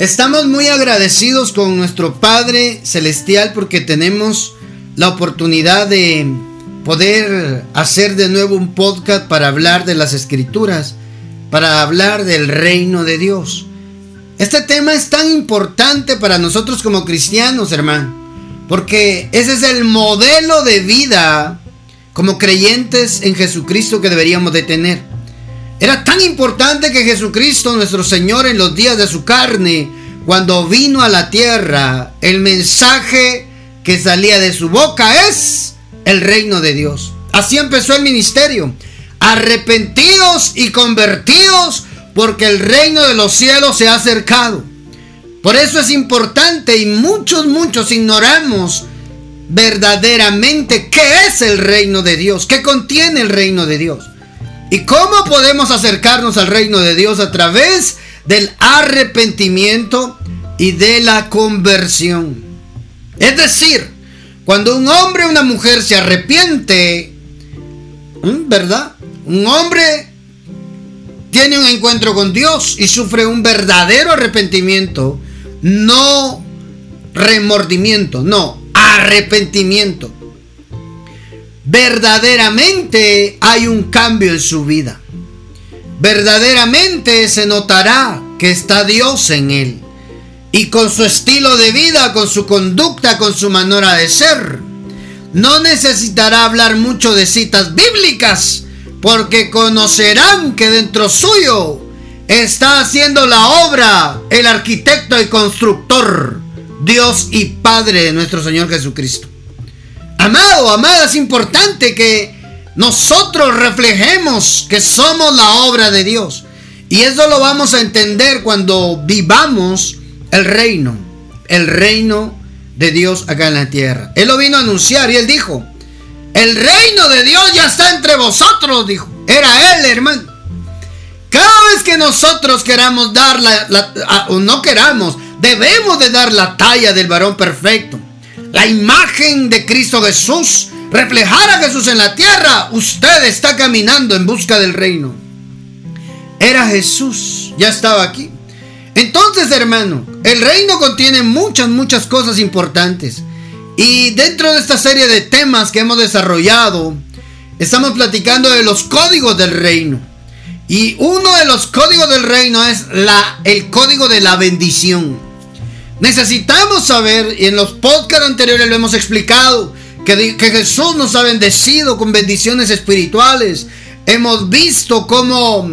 Estamos muy agradecidos con nuestro Padre Celestial porque tenemos la oportunidad de poder hacer de nuevo un podcast para hablar de las escrituras, para hablar del reino de Dios. Este tema es tan importante para nosotros como cristianos, hermano, porque ese es el modelo de vida como creyentes en Jesucristo que deberíamos de tener. Era tan importante que Jesucristo, nuestro Señor, en los días de su carne, cuando vino a la tierra, el mensaje que salía de su boca es el reino de Dios. Así empezó el ministerio. Arrepentidos y convertidos porque el reino de los cielos se ha acercado. Por eso es importante y muchos, muchos ignoramos verdaderamente qué es el reino de Dios, qué contiene el reino de Dios. ¿Y cómo podemos acercarnos al reino de Dios a través del arrepentimiento y de la conversión? Es decir, cuando un hombre o una mujer se arrepiente, ¿verdad? Un hombre tiene un encuentro con Dios y sufre un verdadero arrepentimiento, no remordimiento, no, arrepentimiento verdaderamente hay un cambio en su vida. Verdaderamente se notará que está Dios en él. Y con su estilo de vida, con su conducta, con su manera de ser. No necesitará hablar mucho de citas bíblicas, porque conocerán que dentro suyo está haciendo la obra el arquitecto y constructor, Dios y Padre de nuestro Señor Jesucristo. Amado, amada, es importante que nosotros reflejemos que somos la obra de Dios. Y eso lo vamos a entender cuando vivamos el reino, el reino de Dios acá en la tierra. Él lo vino a anunciar y él dijo, el reino de Dios ya está entre vosotros, dijo. Era él, hermano. Cada vez que nosotros queramos dar la, o no queramos, debemos de dar la talla del varón perfecto la imagen de Cristo Jesús, reflejar a Jesús en la tierra, usted está caminando en busca del reino. Era Jesús, ya estaba aquí. Entonces, hermano, el reino contiene muchas, muchas cosas importantes. Y dentro de esta serie de temas que hemos desarrollado, estamos platicando de los códigos del reino. Y uno de los códigos del reino es la, el código de la bendición. Necesitamos saber, y en los podcasts anteriores lo hemos explicado, que, Jesús nos ha bendecido con bendiciones espirituales. Hemos visto cómo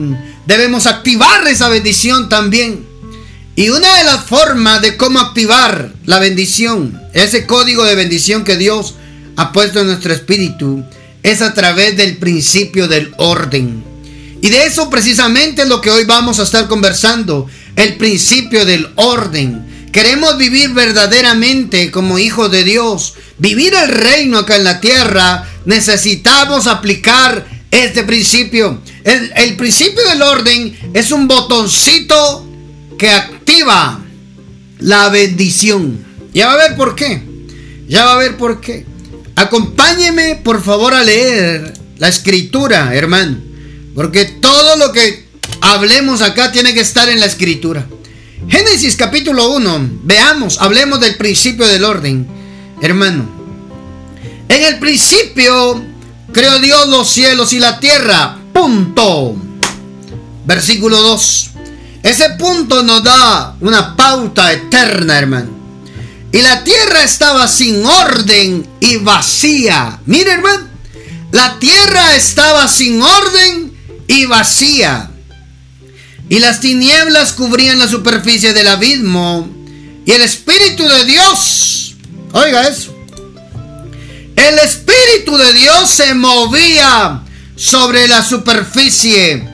debemos activar esa bendición también. Y una de las formas de cómo activar la bendición, ese código de bendición que Dios ha puesto en nuestro espíritu, es a través del principio del orden. Y de eso precisamente es lo que hoy vamos a estar conversando, el principio del orden queremos vivir verdaderamente como hijos de Dios, vivir el reino acá en la tierra, necesitamos aplicar este principio. El, principio del orden es un botoncito que activa la bendición. Ya va a ver por qué. Ya va a ver por qué. Acompáñeme por favor a leer la escritura, hermano. Porque todo lo que hablemos acá tiene que estar en la escritura. Génesis capítulo 1. Veamos, hablemos del principio del orden, hermano. En el principio creó Dios los cielos y la tierra. Punto. Versículo 2. Ese punto nos da una pauta eterna, hermano. Y la tierra estaba sin orden y vacía. Mire, hermano. La tierra estaba sin orden y vacía y las tinieblas cubrían la superficie del abismo, y el Espíritu de Dios, oiga eso, el Espíritu de Dios se movía sobre la superficie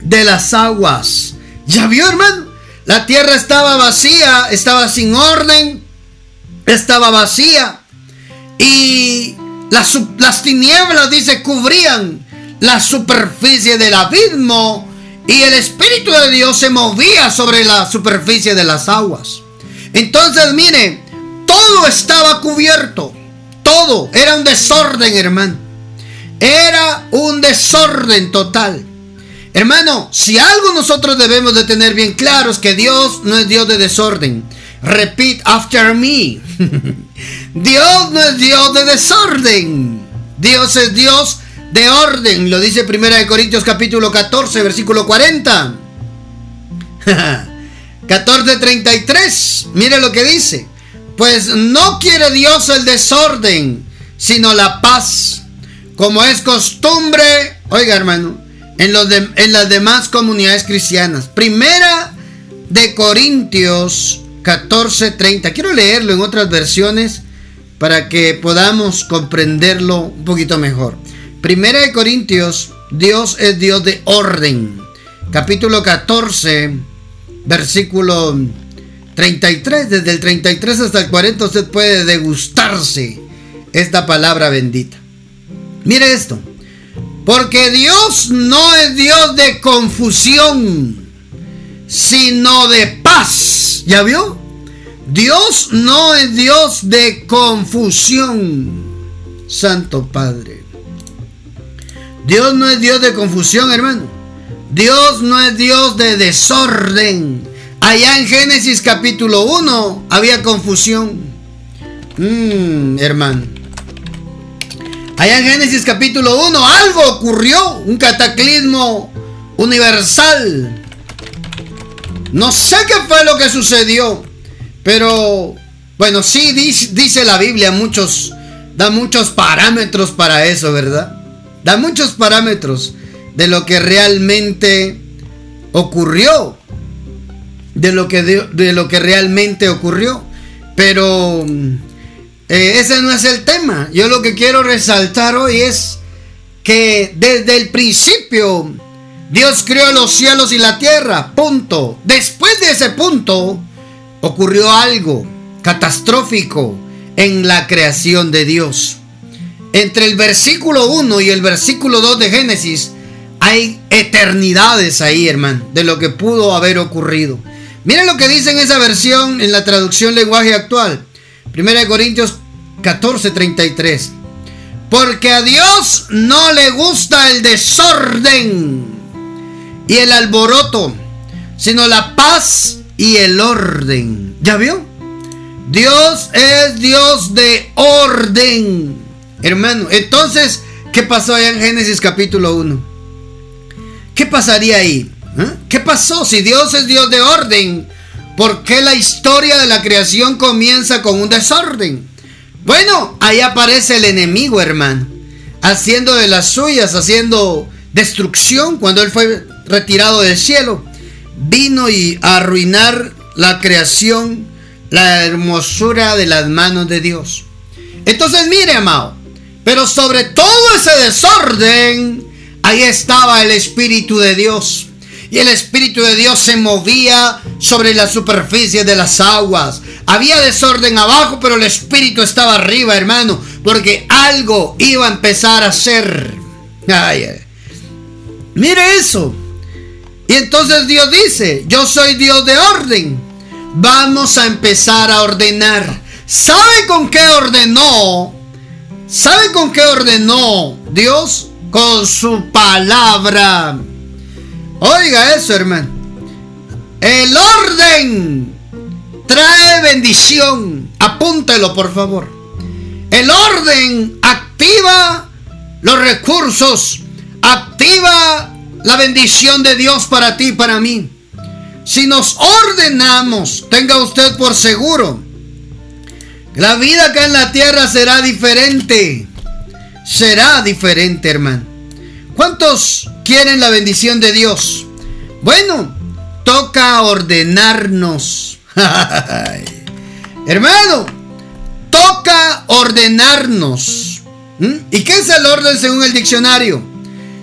de las aguas. ¿Ya vio, hermano? La tierra estaba vacía, estaba sin orden, estaba vacía. Y las, las tinieblas, dice, cubrían la superficie del abismo y el Espíritu de Dios se movía sobre la superficie de las aguas. Entonces, mire, todo estaba cubierto. Todo. Era un desorden, hermano. Era un desorden total. Hermano, si algo nosotros debemos de tener bien claro es que Dios no es Dios de desorden. Repeat after me. Dios no es Dios de desorden. Dios es Dios de orden. Lo dice 1 Corintios capítulo 14, versículo 40. 14:33. Mire lo que dice. Pues no quiere Dios el desorden, sino la paz. Como es costumbre, oiga hermano, en, los en las demás comunidades cristianas. Primera de Corintios 14:30. Quiero leerlo en otras versiones para que podamos comprenderlo un poquito mejor. Primera de Corintios, Dios es Dios de orden. Capítulo 14, versículo 33, desde el 33 hasta el 40 usted puede degustarse esta palabra bendita. Mire esto. Porque Dios no es Dios de confusión, sino de paz. ¿Ya vio? Dios no es Dios de confusión. Santo Padre. Dios no es Dios de confusión, hermano. Dios no es Dios de desorden. Allá en Génesis capítulo 1 había confusión. Mmm, hermano. Allá en Génesis capítulo 1 algo ocurrió, un cataclismo universal. No sé qué fue lo que sucedió, pero bueno, sí dice, dice la Biblia muchos, da muchos parámetros para eso, ¿verdad? Da muchos parámetros de lo que realmente ocurrió. De lo que, de, lo que realmente ocurrió. Pero eh, ese no es el tema. Yo lo que quiero resaltar hoy es que desde el principio Dios creó los cielos y la tierra. Punto. Después de ese punto ocurrió algo catastrófico en la creación de Dios. Entre el versículo 1 y el versículo 2 de Génesis hay eternidades ahí, hermano, de lo que pudo haber ocurrido. Miren lo que dice en esa versión en la traducción lenguaje actual. 1 Corintios 14, 33. Porque a Dios no le gusta el desorden y el alboroto, sino la paz y el orden. ¿Ya vio? Dios es Dios de orden. Hermano, entonces, ¿qué pasó allá en Génesis capítulo 1? ¿Qué pasaría ahí? ¿Eh? ¿Qué pasó si Dios es Dios de orden? ¿Por qué la historia de la creación comienza con un desorden? Bueno, ahí aparece el enemigo, hermano, haciendo de las suyas, haciendo destrucción cuando él fue retirado del cielo. Vino y a arruinar la creación, la hermosura de las manos de Dios. Entonces, mire, amado, pero sobre todo ese desorden, ahí estaba el Espíritu de Dios. Y el Espíritu de Dios se movía sobre la superficie de las aguas. Había desorden abajo, pero el Espíritu estaba arriba, hermano. Porque algo iba a empezar a hacer. Mire eso. Y entonces Dios dice, yo soy Dios de orden. Vamos a empezar a ordenar. ¿Sabe con qué ordenó ¿Sabe con qué ordenó Dios? Con su palabra. Oiga eso, hermano. El orden trae bendición. Apúntelo, por favor. El orden activa los recursos. Activa la bendición de Dios para ti y para mí. Si nos ordenamos, tenga usted por seguro la vida acá en la tierra será diferente. Será diferente, hermano. ¿Cuántos quieren la bendición de Dios? Bueno, toca ordenarnos. hermano, toca ordenarnos. ¿Mm? ¿Y qué es el orden según el diccionario?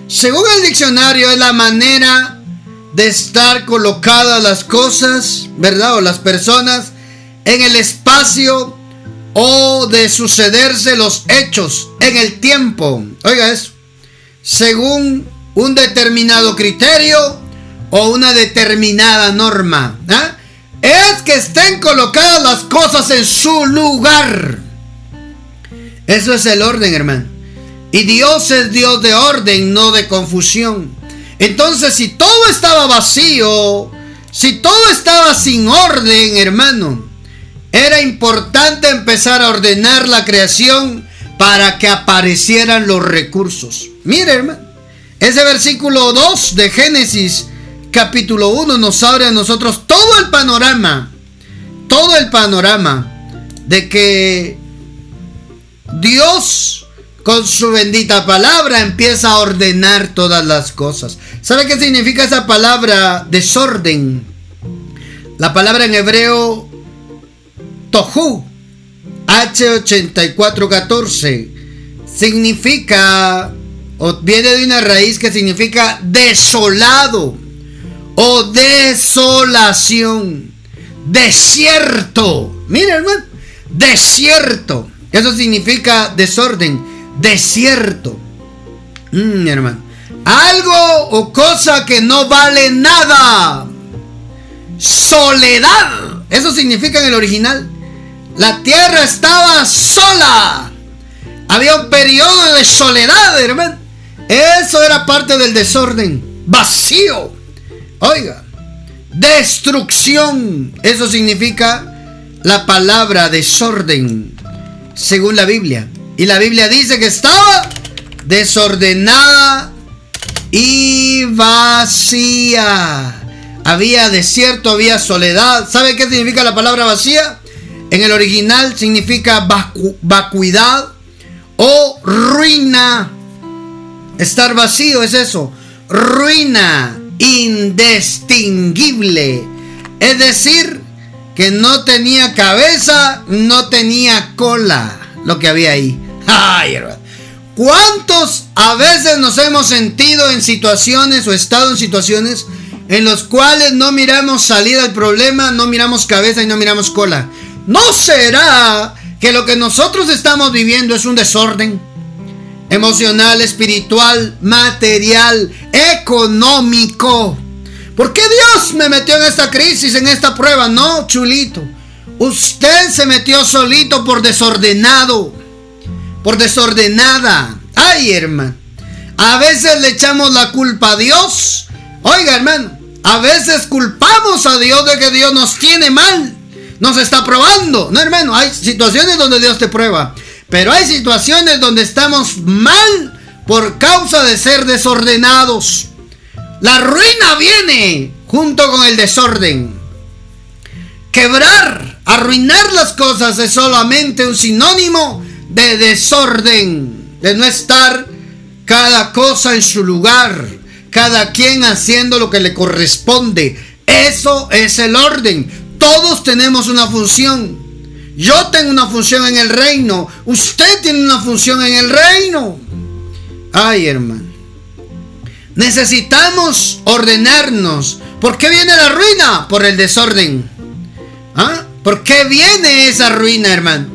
Según el diccionario es la manera de estar colocadas las cosas, ¿verdad? O las personas en el espacio o de sucederse los hechos en el tiempo. Oiga eso. Según un determinado criterio o una determinada norma. ¿ah? Es que estén colocadas las cosas en su lugar. Eso es el orden, hermano. Y Dios es Dios de orden, no de confusión. Entonces, si todo estaba vacío, si todo estaba sin orden, hermano, era importante empezar a ordenar la creación para que aparecieran los recursos. Mire, hermano, ese versículo 2 de Génesis capítulo 1 nos abre a nosotros todo el panorama, todo el panorama de que Dios con su bendita palabra empieza a ordenar todas las cosas. ¿Sabe qué significa esa palabra desorden? La palabra en hebreo tohu, H8414, significa, o viene de una raíz que significa desolado o desolación, desierto. Mira, hermano, desierto. Eso significa desorden, desierto. Mm, hermano, algo o cosa que no vale nada. Soledad. Eso significa en el original. La tierra estaba sola. Había un periodo de soledad, hermano. Eso era parte del desorden. Vacío. Oiga, destrucción. Eso significa la palabra desorden, según la Biblia. Y la Biblia dice que estaba desordenada y vacía. Había desierto, había soledad. ¿Sabe qué significa la palabra vacía? En el original significa vacuidad o ruina. Estar vacío es eso. Ruina indistinguible. Es decir, que no tenía cabeza, no tenía cola, lo que había ahí. Ay, ¿Cuántos a veces nos hemos sentido en situaciones o estado en situaciones en los cuales no miramos salida al problema, no miramos cabeza y no miramos cola? ¿No será que lo que nosotros estamos viviendo es un desorden? emocional, espiritual, material, económico. ¿Por qué Dios me metió en esta crisis, en esta prueba? No, chulito. Usted se metió solito por desordenado, por desordenada. Ay, hermano. A veces le echamos la culpa a Dios. Oiga, hermano. A veces culpamos a Dios de que Dios nos tiene mal. Nos está probando. No, hermano. Hay situaciones donde Dios te prueba. Pero hay situaciones donde estamos mal por causa de ser desordenados. La ruina viene junto con el desorden. Quebrar, arruinar las cosas es solamente un sinónimo de desorden, de no estar cada cosa en su lugar, cada quien haciendo lo que le corresponde. Eso es el orden. Todos tenemos una función. Yo tengo una función en el reino. Usted tiene una función en el reino. Ay, hermano. Necesitamos ordenarnos. ¿Por qué viene la ruina? Por el desorden. ¿Ah? ¿Por qué viene esa ruina, hermano?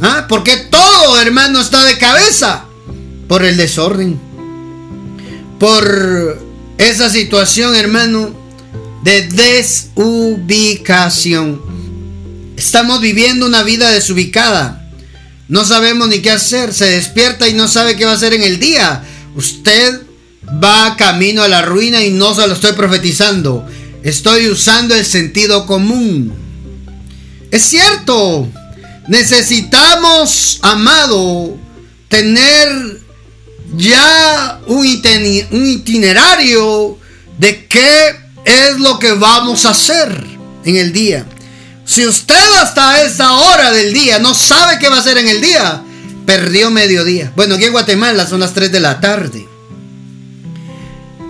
¿Ah? ¿Por qué todo, hermano, está de cabeza? Por el desorden. Por esa situación, hermano, de desubicación. Estamos viviendo una vida desubicada. No sabemos ni qué hacer. Se despierta y no sabe qué va a hacer en el día. Usted va camino a la ruina y no se lo estoy profetizando. Estoy usando el sentido común. Es cierto. Necesitamos, amado, tener ya un itinerario de qué es lo que vamos a hacer en el día. Si usted hasta esa hora del día no sabe qué va a hacer en el día, perdió mediodía. Bueno, aquí en Guatemala son las 3 de la tarde.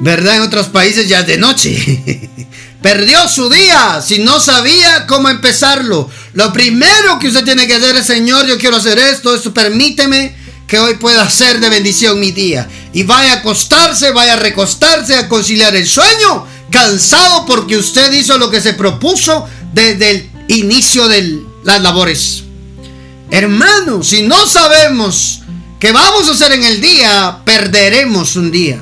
¿Verdad? En otros países ya es de noche. Perdió su día si no sabía cómo empezarlo. Lo primero que usted tiene que hacer es, Señor, yo quiero hacer esto, esto permíteme que hoy pueda hacer de bendición mi día. Y vaya a acostarse, vaya a recostarse, a conciliar el sueño, cansado porque usted hizo lo que se propuso desde el inicio de las labores. Hermano, si no sabemos qué vamos a hacer en el día, perderemos un día.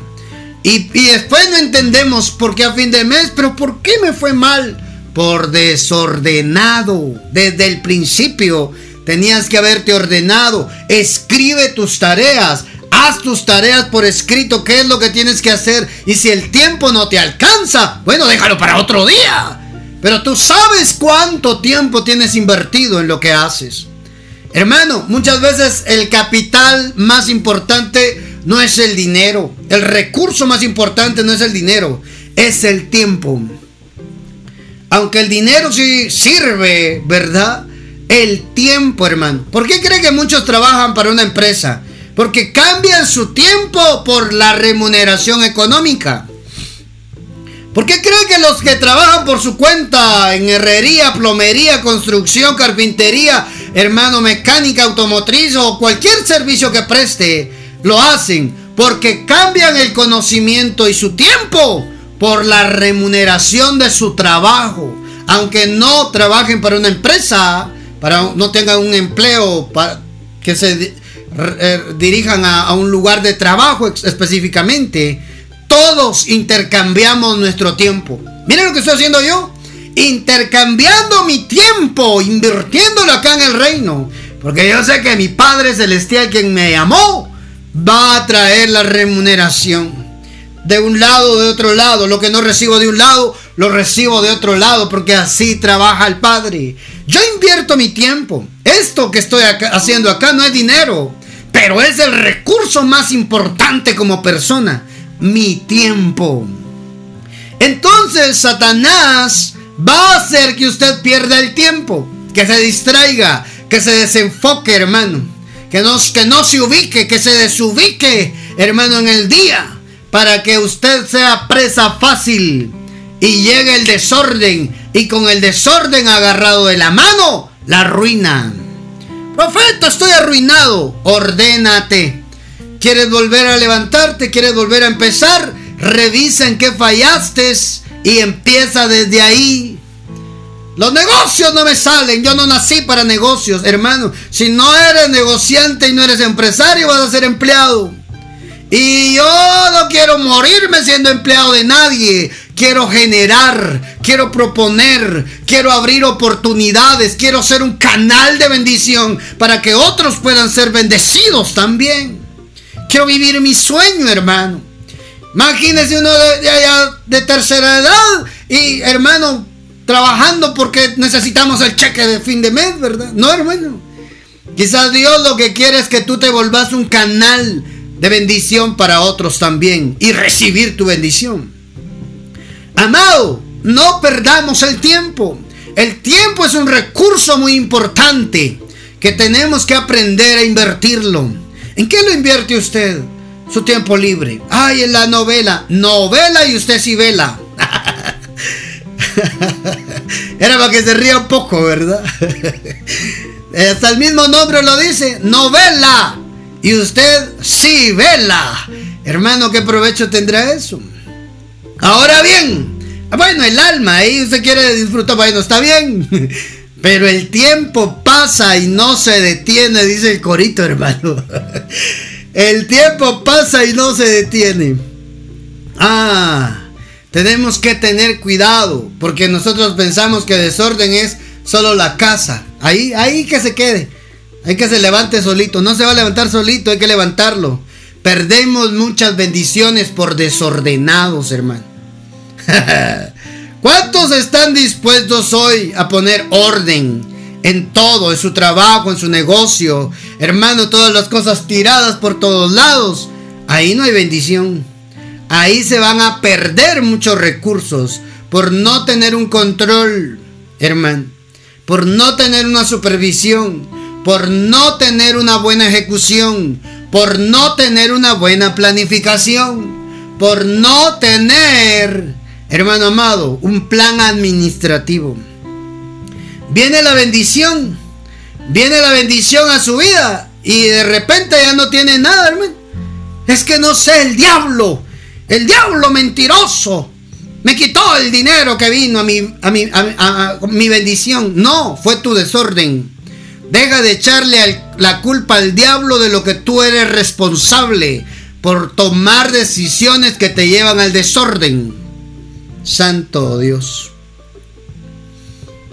Y, y, después no entendemos por qué a fin de mes, pero ¿por qué me fue mal? Por desordenado. Desde el principio tenías que haberte ordenado. Escribe tus tareas. Haz tus tareas por escrito, qué es lo que tienes que hacer. Y si el tiempo no te alcanza, bueno, déjalo para otro día. Pero tú sabes cuánto tiempo tienes invertido en lo que haces. Hermano, muchas veces el capital más importante no es el dinero. El recurso más importante no es el dinero, es el tiempo. Aunque el dinero sí sirve, ¿verdad? El tiempo, hermano. ¿Por qué cree que muchos trabajan para una empresa? Porque cambian su tiempo por la remuneración económica. ¿Por qué cree que los que trabajan por su cuenta en herrería, plomería, construcción, carpintería, hermano, mecánica, automotriz o cualquier servicio que preste, lo hacen? Porque cambian el conocimiento y su tiempo por la remuneración de su trabajo. Aunque no trabajen para una empresa, para no tengan un empleo para que se dirijan a un lugar de trabajo específicamente todos intercambiamos nuestro tiempo. Miren lo que estoy haciendo yo. Intercambiando mi tiempo, invirtiéndolo acá en el reino. Porque yo sé que mi Padre Celestial, quien me amó, va a traer la remuneración. De un lado, de otro lado. Lo que no recibo de un lado, lo recibo de otro lado. Porque así trabaja el Padre. Yo invierto mi tiempo. Esto que estoy haciendo acá no es dinero. Pero es el recurso más importante como persona mi tiempo. Entonces Satanás va a hacer que usted pierda el tiempo, que se distraiga, que se desenfoque, hermano, que no, que no se ubique, que se desubique, hermano, en el día, para que usted sea presa fácil y llegue el desorden y con el desorden agarrado de la mano, la ruina. Profeta, estoy arruinado, ordénate. ¿Quieres volver a levantarte? ¿Quieres volver a empezar? Revisa en qué fallaste y empieza desde ahí. Los negocios no me salen. Yo no nací para negocios, hermano. Si no eres negociante y no eres empresario, vas a ser empleado. Y yo no quiero morirme siendo empleado de nadie. Quiero generar, quiero proponer, quiero abrir oportunidades, quiero ser un canal de bendición para que otros puedan ser bendecidos también. Quiero vivir mi sueño, hermano. Imagínese uno de, de tercera edad y, hermano, trabajando porque necesitamos el cheque de fin de mes, ¿verdad? No, hermano. Quizás Dios lo que quiere es que tú te volvas un canal de bendición para otros también y recibir tu bendición. Amado, no perdamos el tiempo. El tiempo es un recurso muy importante que tenemos que aprender a invertirlo. ¿En qué lo invierte usted? Su tiempo libre. Ay, en la novela. Novela y usted sí vela. Era para que se ría un poco, ¿verdad? Hasta el mismo nombre lo dice. Novela. Y usted sí vela. Hermano, ¿qué provecho tendrá eso? Ahora bien. Bueno, el alma, ahí usted quiere disfrutar, bueno, está bien. Pero el tiempo pasa y no se detiene, dice el corito, hermano. El tiempo pasa y no se detiene. Ah, tenemos que tener cuidado, porque nosotros pensamos que desorden es solo la casa. Ahí, ahí que se quede. Hay que se levante solito. No se va a levantar solito, hay que levantarlo. Perdemos muchas bendiciones por desordenados, hermano. ¿Cuántos están dispuestos hoy a poner orden en todo, en su trabajo, en su negocio? Hermano, todas las cosas tiradas por todos lados. Ahí no hay bendición. Ahí se van a perder muchos recursos por no tener un control, hermano. Por no tener una supervisión. Por no tener una buena ejecución. Por no tener una buena planificación. Por no tener hermano amado, un plan administrativo. Viene la bendición, viene la bendición a su vida y de repente ya no tiene nada, hermano. Es que no sé, el diablo, el diablo mentiroso, me quitó el dinero que vino a mi, a mi, a, mi bendición. No, fue tu desorden. Deja de echarle la culpa al diablo de lo que tú eres responsable por tomar decisiones que te llevan al desorden. Santo Dios.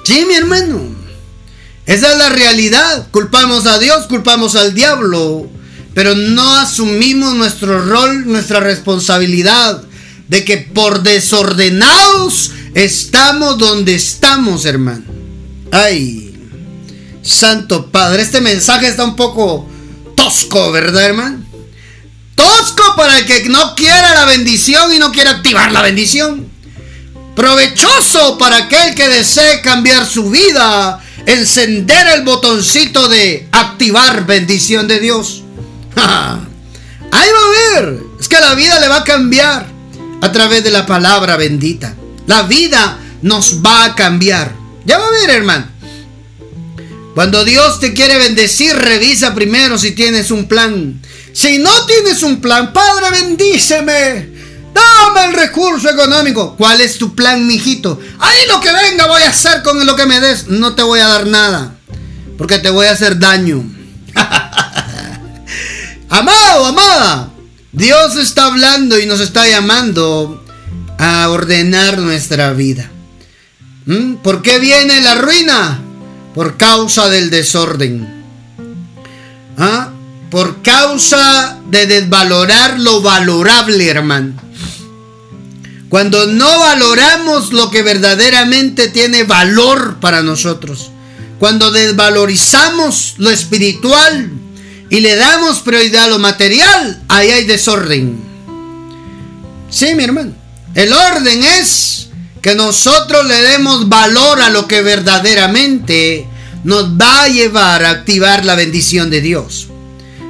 Sí, mi hermano. Esa es la realidad. Culpamos a Dios, culpamos al diablo. pero no asumimos nuestro rol, nuestra responsabilidad de que por desordenados estamos donde estamos, hermano. Ay, Santo Padre, este mensaje está un poco tosco, ¿verdad, hermano? Tosco para el que no quiera la bendición y no quiera activar la bendición. Provechoso para aquel que desee cambiar su vida, encender el botoncito de activar bendición de Dios. Ahí va a ver. Es que la vida le va a cambiar a través de la palabra bendita. La vida nos va a cambiar. Ya va a ver, hermano. Cuando Dios te quiere bendecir, revisa primero si tienes un plan. Si no tienes un plan, Padre, bendíceme. Dame el recurso económico. ¿Cuál es tu plan, mijito? Ahí lo que venga voy a hacer con lo que me des. No te voy a dar nada. Porque te voy a hacer daño. Amado, amada. Dios está hablando y nos está llamando a ordenar nuestra vida. ¿Mm? ¿Por qué viene la ruina? Por causa del desorden. ¿Ah? Por causa de desvalorar lo valorable, hermano. Cuando no valoramos lo que verdaderamente tiene valor para nosotros. Cuando desvalorizamos lo espiritual y le damos prioridad a lo material, ahí hay desorden. Sí, mi hermano. El orden es que nosotros le demos valor a lo que verdaderamente nos va a llevar a activar la bendición de Dios.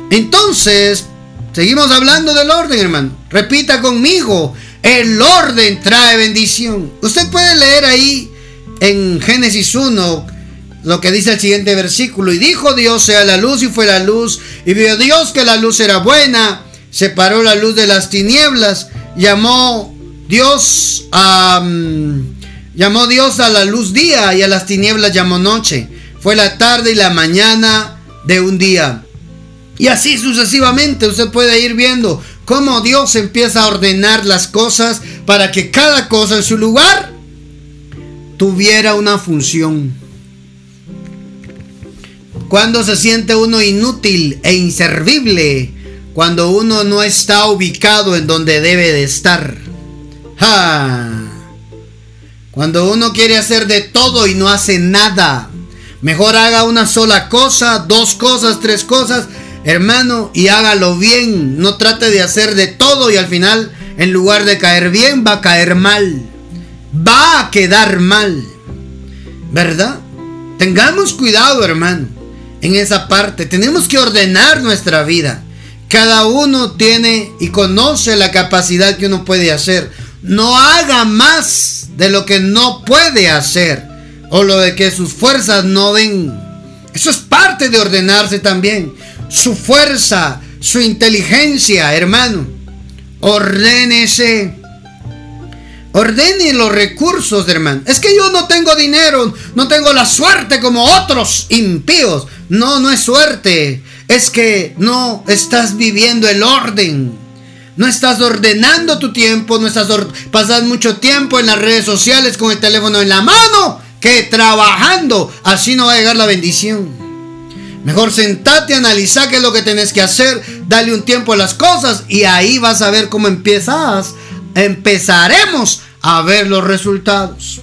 Entonces, seguimos hablando del orden, hermano. Repita conmigo, el orden trae bendición. Usted puede leer ahí en Génesis 1 lo que dice el siguiente versículo. Y dijo Dios sea la luz y fue la luz. Y vio Dios que la luz era buena. Separó la luz de las tinieblas. Llamó Dios a... llamó Dios a la luz día y a las tinieblas llamó noche. Fue la tarde y la mañana de un día. Y así sucesivamente usted puede ir viendo cómo Dios empieza a ordenar las cosas para que cada cosa en su lugar tuviera una función. Cuando se siente uno inútil e inservible, cuando uno no está ubicado en donde debe de estar. Cuando uno quiere hacer de todo y no hace nada. Mejor haga una sola cosa, dos cosas, tres cosas hermano, y hágalo bien. No trate de hacer de todo y al final, en lugar de caer bien, va a caer mal. Va a quedar mal. ¿Verdad? Tengamos cuidado, hermano, en esa parte. Tenemos que ordenar nuestra vida. Cada uno tiene y conoce la capacidad que uno puede hacer. No haga más de lo que no puede hacer o lo de que sus fuerzas no den. Eso es parte de ordenarse también su fuerza, su inteligencia, hermano. Ordénese. Ordene los recursos, hermano. Es que yo no tengo dinero, no tengo la suerte como otros impíos. No, no es suerte. Es que no estás viviendo el orden. No estás ordenando tu tiempo, no estás pasando mucho tiempo en las redes sociales con el teléfono en la mano que trabajando. Así no va a llegar la bendición. Mejor sentate, analiza qué es lo que tenés que hacer, dale un tiempo a las cosas y ahí vas a ver cómo empiezas. Empezaremos a ver los resultados.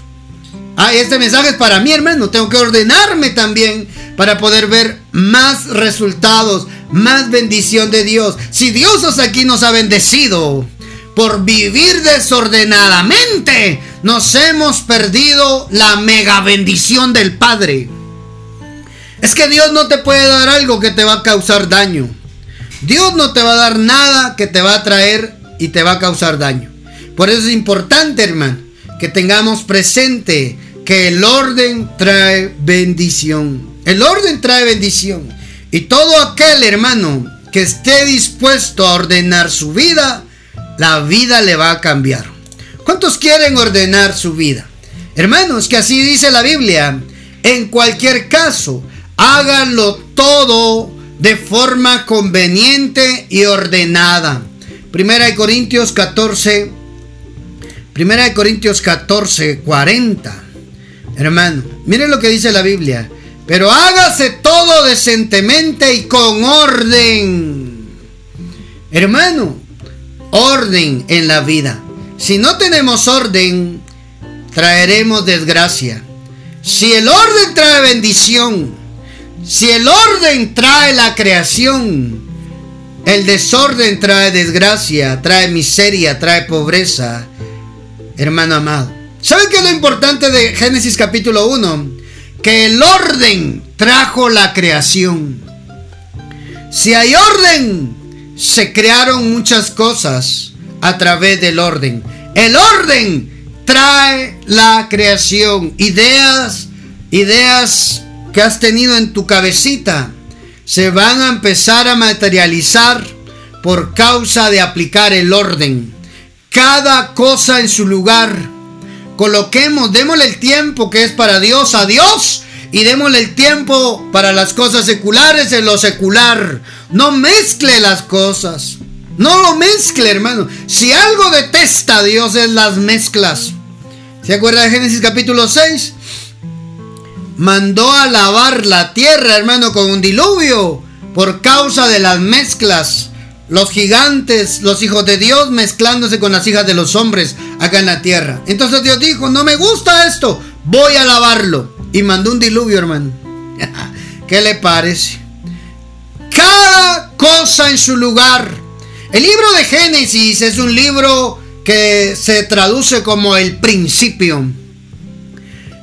Ah, este mensaje es para mí, hermano. Tengo que ordenarme también para poder ver más resultados, más bendición de Dios. Si Dios aquí nos ha bendecido por vivir desordenadamente, nos hemos perdido la mega bendición del Padre. Es que Dios no te puede dar algo que te va a causar daño. Dios no te va a dar nada que te va a traer y te va a causar daño. Por eso es importante, hermano, que tengamos presente que el orden trae bendición. El orden trae bendición. Y todo aquel hermano que esté dispuesto a ordenar su vida, la vida le va a cambiar. ¿Cuántos quieren ordenar su vida? Hermanos, que así dice la Biblia. En cualquier caso, háganlo todo de forma conveniente y ordenada. Primera de Corintios 14, Primera de Corintios 14, 40. Hermano, miren lo que dice la Biblia. Pero hágase todo decentemente y con orden. Hermano, orden en la vida. Si no tenemos orden, traeremos desgracia. Si el orden trae bendición, si el orden trae la creación, el desorden trae desgracia, trae miseria, trae pobreza. Hermano amado. ¿Saben qué es lo importante de Génesis capítulo 1? Que el orden trajo la creación. Si hay orden, se crearon muchas cosas a través del orden. El orden trae la creación. Ideas, ideas que has tenido en tu cabecita se van a empezar a materializar por causa de aplicar el orden. Cada cosa en su lugar. Coloquemos, démosle el tiempo que es para Dios a Dios y démosle el tiempo para las cosas seculares en lo secular. No mezcle las cosas. No lo mezcle, hermano. Si algo detesta a Dios es las mezclas. ¿Se acuerda de Génesis capítulo 6? Mandó a lavar la tierra, hermano, con un diluvio por causa de las mezclas. Los gigantes, los hijos de Dios mezclándose con las hijas de los hombres acá en la tierra. Entonces Dios dijo, no me gusta esto, voy a lavarlo. Y mandó un diluvio, hermano. ¿Qué le parece? Cada cosa en su lugar. El libro de Génesis es un libro que se traduce como el principio.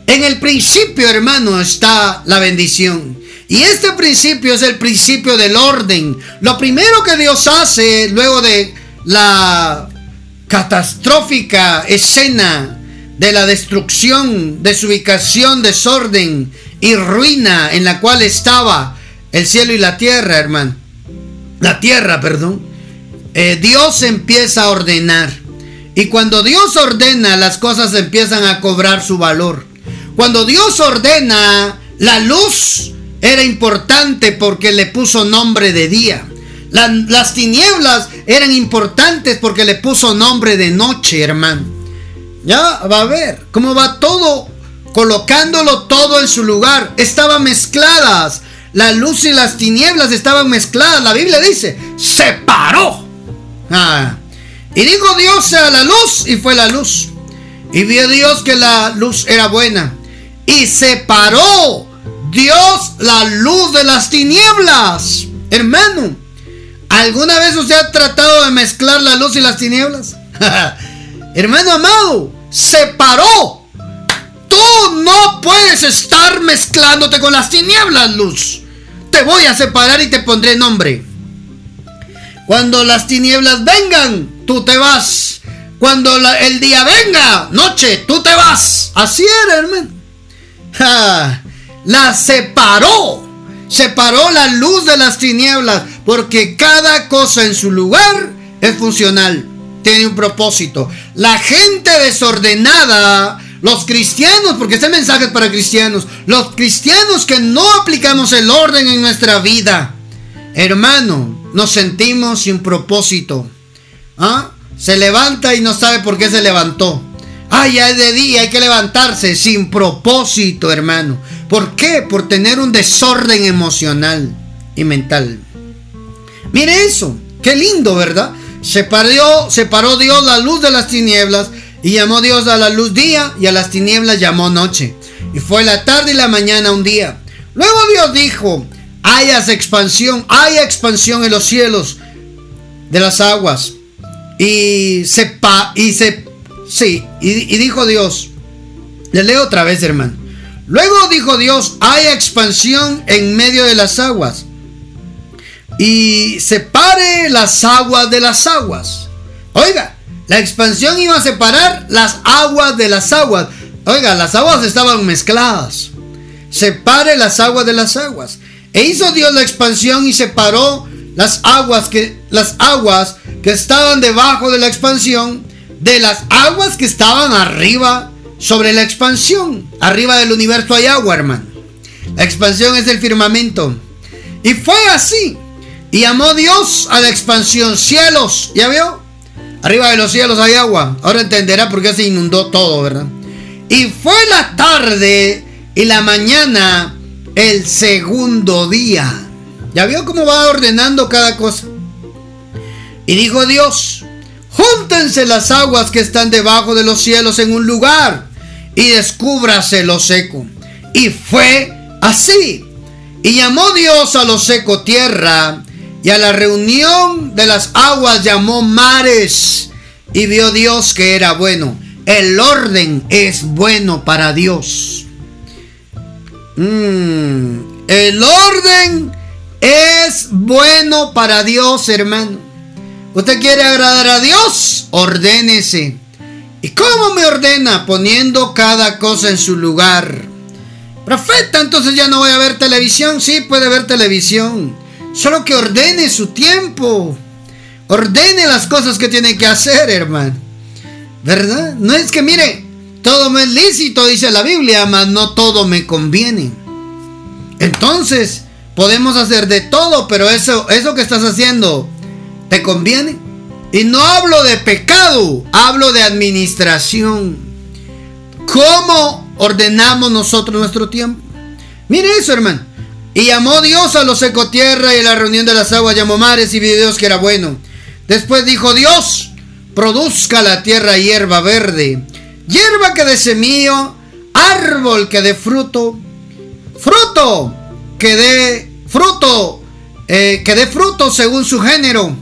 En el principio, hermano, está la bendición. Y este principio es el principio del orden. Lo primero que Dios hace luego de la catastrófica escena de la destrucción, desubicación, desorden y ruina en la cual estaba el cielo y la tierra, hermano. La tierra, perdón. Eh, Dios empieza a ordenar. Y cuando Dios ordena, las cosas empiezan a cobrar su valor. Cuando Dios ordena, la luz era importante porque le puso nombre de día. las tinieblas eran importantes porque le puso nombre de noche, hermano. Ya va a ver cómo va todo, colocándolo todo en su lugar. Estaban mezcladas. La luz y las tinieblas estaban mezcladas. La Biblia dice, separó. Ah. Y dijo Dios a la luz y fue la luz. Y vio Dios que la luz era buena. Y separó Dios la luz de las tinieblas. Hermano, ¿alguna vez usted ha tratado de mezclar la luz y las tinieblas? Hermano amado, separó. Tú no puedes estar mezclándote con las tinieblas, luz. Te voy a separar y te pondré nombre. Cuando las tinieblas vengan, tú te vas. Cuando el día venga, noche, tú te vas. Así era, hermano. La separó. Separó la luz de las tinieblas. Porque cada cosa en su lugar es funcional tiene un propósito. La gente desordenada, los cristianos, porque este mensaje es para cristianos, los cristianos que no aplicamos el orden en nuestra vida, hermano, nos sentimos sin propósito. ¿Ah? Se levanta y no sabe por qué se levantó. Ah, ya es de día, hay que levantarse sin propósito, hermano. ¿Por qué? Por tener un desorden emocional y mental. Mire eso, qué lindo, ¿verdad? Separó, separó Dios la luz de las tinieblas y llamó Dios a la luz día y a las tinieblas llamó noche. Y fue la tarde y la mañana un día. Luego Dios dijo, hayas expansión, haya expansión en los cielos de las aguas. Y se, y se, sí, y, dijo Dios, le leo otra vez hermano. Luego dijo Dios, haya expansión en medio de las aguas y separe las aguas de las aguas. Oiga, la expansión iba a separar las aguas de las aguas. Oiga, las aguas estaban mezcladas. Separe las aguas de las aguas. E hizo Dios la expansión y separó las aguas que las aguas que estaban debajo de la expansión de las aguas que estaban arriba sobre la expansión. Arriba del universo hay agua, hermano. La expansión es el firmamento. Y fue así. Y llamó Dios a la expansión cielos. ¿Ya vio? Arriba de los cielos hay agua. Ahora entenderá por qué se inundó todo, ¿verdad? Y fue la tarde y la mañana el segundo día. ¿Ya vio cómo va ordenando cada cosa? Y dijo Dios, júntense las aguas que están debajo de los cielos en un lugar y descúbrase lo seco. Y fue así. Y llamó Dios a lo seco tierra y a la reunión de las aguas llamó mares. Y vio Dios que era bueno. El orden es bueno para Dios. Mm, el orden es bueno para Dios, hermano. ¿Usted quiere agradar a Dios? Ordénese. ¿Y cómo me ordena? Poniendo cada cosa en su lugar. Profeta, entonces ya no voy a ver televisión. Sí, puede ver televisión. Solo que ordene su tiempo. Ordene las cosas que tiene que hacer, hermano. ¿Verdad? No es que, mire, todo me es lícito, dice la Biblia, mas no todo me conviene. Entonces, podemos hacer de todo, pero eso, eso que estás haciendo, ¿te conviene? Y no hablo de pecado, hablo de administración. ¿Cómo ordenamos nosotros nuestro tiempo? Mire eso, hermano. Y llamó Dios a los secotierra y a la reunión de las aguas llamó mares y vio Dios que era bueno. Después dijo Dios, produzca la tierra hierba verde, hierba que dé semillo, árbol que dé fruto, fruto que dé fruto, eh, que dé fruto según su género,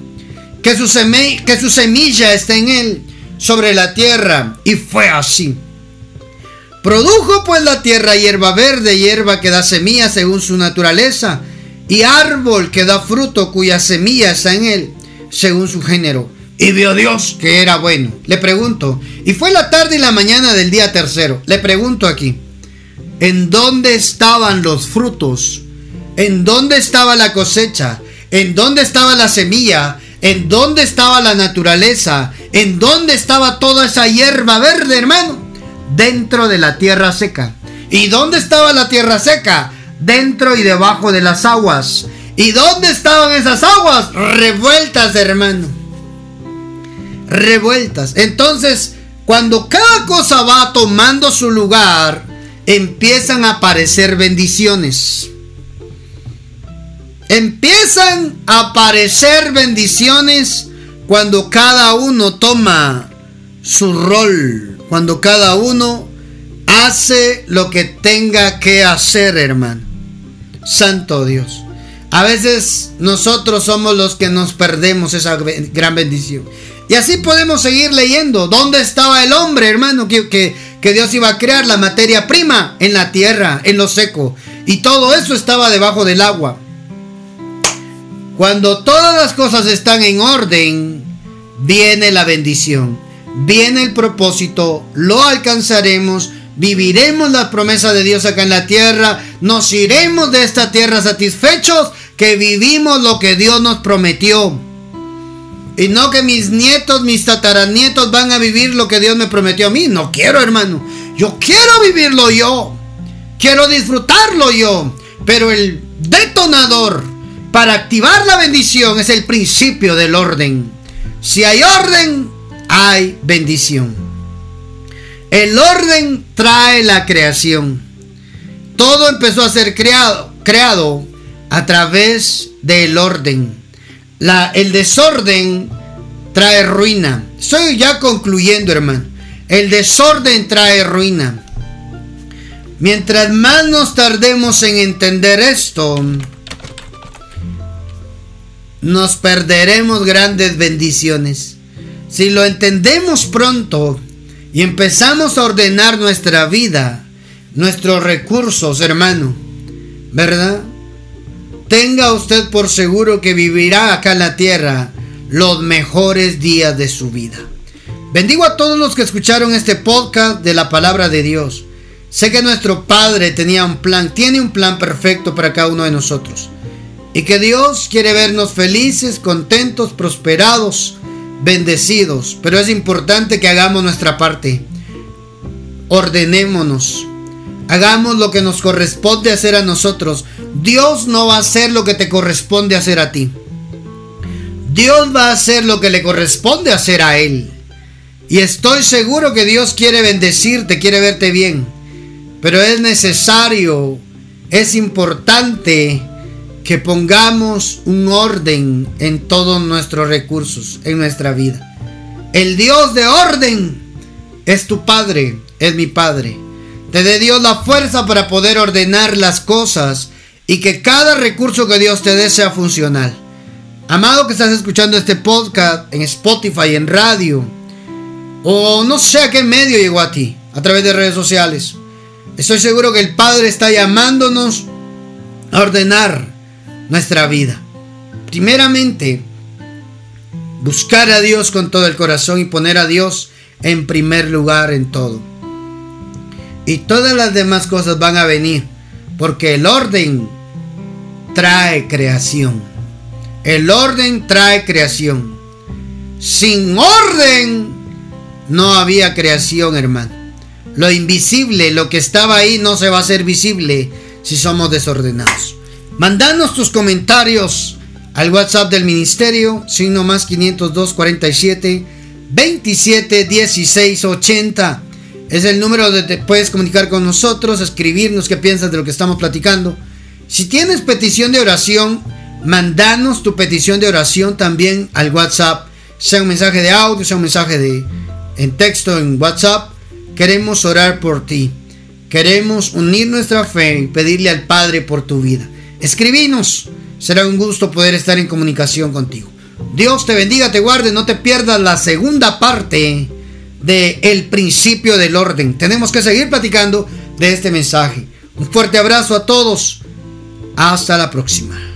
que su, que su semilla esté en él sobre la tierra. Y fue así. Produjo pues la tierra hierba verde, hierba que da semilla según su naturaleza, y árbol que da fruto cuya semilla está en él, según su género. Y vio Dios que era bueno. Le pregunto, y fue la tarde y la mañana del día tercero. Le pregunto aquí, ¿en dónde estaban los frutos ¿En dónde estaba la cosecha? ¿En dónde estaba la semilla? ¿En dónde estaba la naturaleza? ¿En dónde estaba toda esa hierba verde, hermano? Dentro de la tierra seca. ¿Y dónde estaba la tierra seca? Dentro y debajo de las aguas. ¿Y dónde estaban esas aguas? Revueltas, hermano. Revueltas. Entonces, cuando cada cosa va tomando su lugar, empiezan a aparecer bendiciones empiezan a aparecer bendiciones cuando cada uno toma su rol, cuando cada uno hace lo que tenga que hacer, hermano. Santo Dios. A veces nosotros somos los que nos perdemos esa gran bendición. Y así podemos seguir leyendo. ¿Dónde estaba el hombre, hermano? Que, que, Dios iba a crear la materia prima en la tierra, en lo seco. Y todo eso estaba debajo del agua. Cuando todas las cosas están en orden, viene la bendición, viene el propósito, lo alcanzaremos, viviremos la promesa de Dios acá en la tierra, nos iremos de esta tierra satisfechos que vivimos lo que Dios nos prometió. Y no que mis nietos, mis tataranietos van a vivir lo que Dios me prometió a mí. No quiero, hermano. Yo quiero vivirlo yo. Quiero disfrutarlo yo. Pero el detonador para activar la bendición es el principio del orden. Si hay orden, hay bendición. El orden trae la creación. Todo empezó a ser creado, creado a través del orden. El desorden trae ruina. Estoy ya concluyendo, hermano. El desorden trae ruina. Mientras más nos tardemos en entender esto, nos perderemos grandes bendiciones. Si lo entendemos pronto y empezamos a ordenar nuestra vida, nuestros recursos, hermano, ¿verdad? Tenga usted por seguro que vivirá acá en la tierra los mejores días de su vida. Bendigo a todos los que escucharon este podcast de la palabra de Dios. Sé que nuestro Padre tenía un plan, tiene un plan perfecto para cada uno de nosotros. Y que Dios quiere vernos felices, contentos, prosperados, bendecidos. Pero es importante que hagamos nuestra parte. Ordenémonos. Hagamos lo que nos corresponde hacer a nosotros. Dios no va a hacer lo que te corresponde hacer a ti. Dios va a hacer lo que le corresponde hacer a Él. Y estoy seguro que Dios quiere bendecirte, quiere verte bien. Pero es necesario, es importante que pongamos un orden en todos nuestros recursos, en nuestra vida. El Dios de orden es tu Padre, es mi Padre. Te dé Dios la fuerza para poder ordenar las cosas y que cada recurso que Dios te dé sea funcional. Amado que estás escuchando este podcast en Spotify, en radio, o no sé a qué medio llegó a ti, a través de redes sociales. Estoy seguro que el Padre está llamándonos a ordenar nuestra vida. Primeramente, buscar a Dios con todo el corazón y poner a Dios en primer lugar en todo. Y todas las demás cosas van a venir, porque el orden trae creación. El orden trae creación. Sin orden no había creación, hermano. Lo invisible, lo que estaba ahí, no se va a hacer visible si somos desordenados. Mandanos tus comentarios al WhatsApp del ministerio, signo más 502 47 27 16 80. Es el número donde puedes comunicar con nosotros, escribirnos qué piensas de lo que estamos platicando. Si tienes petición de oración, mandanos tu petición de oración también al WhatsApp, sea un mensaje de audio, sea un mensaje de en texto en WhatsApp. Queremos orar por ti. Queremos unir nuestra fe y pedirle al Padre por tu vida. Escribinos. Será un gusto poder estar en comunicación contigo. Dios te bendiga, te guarde, no te pierdas la segunda parte de el principio del orden. Tenemos que seguir platicando de este mensaje. Un fuerte abrazo a todos. Hasta la próxima.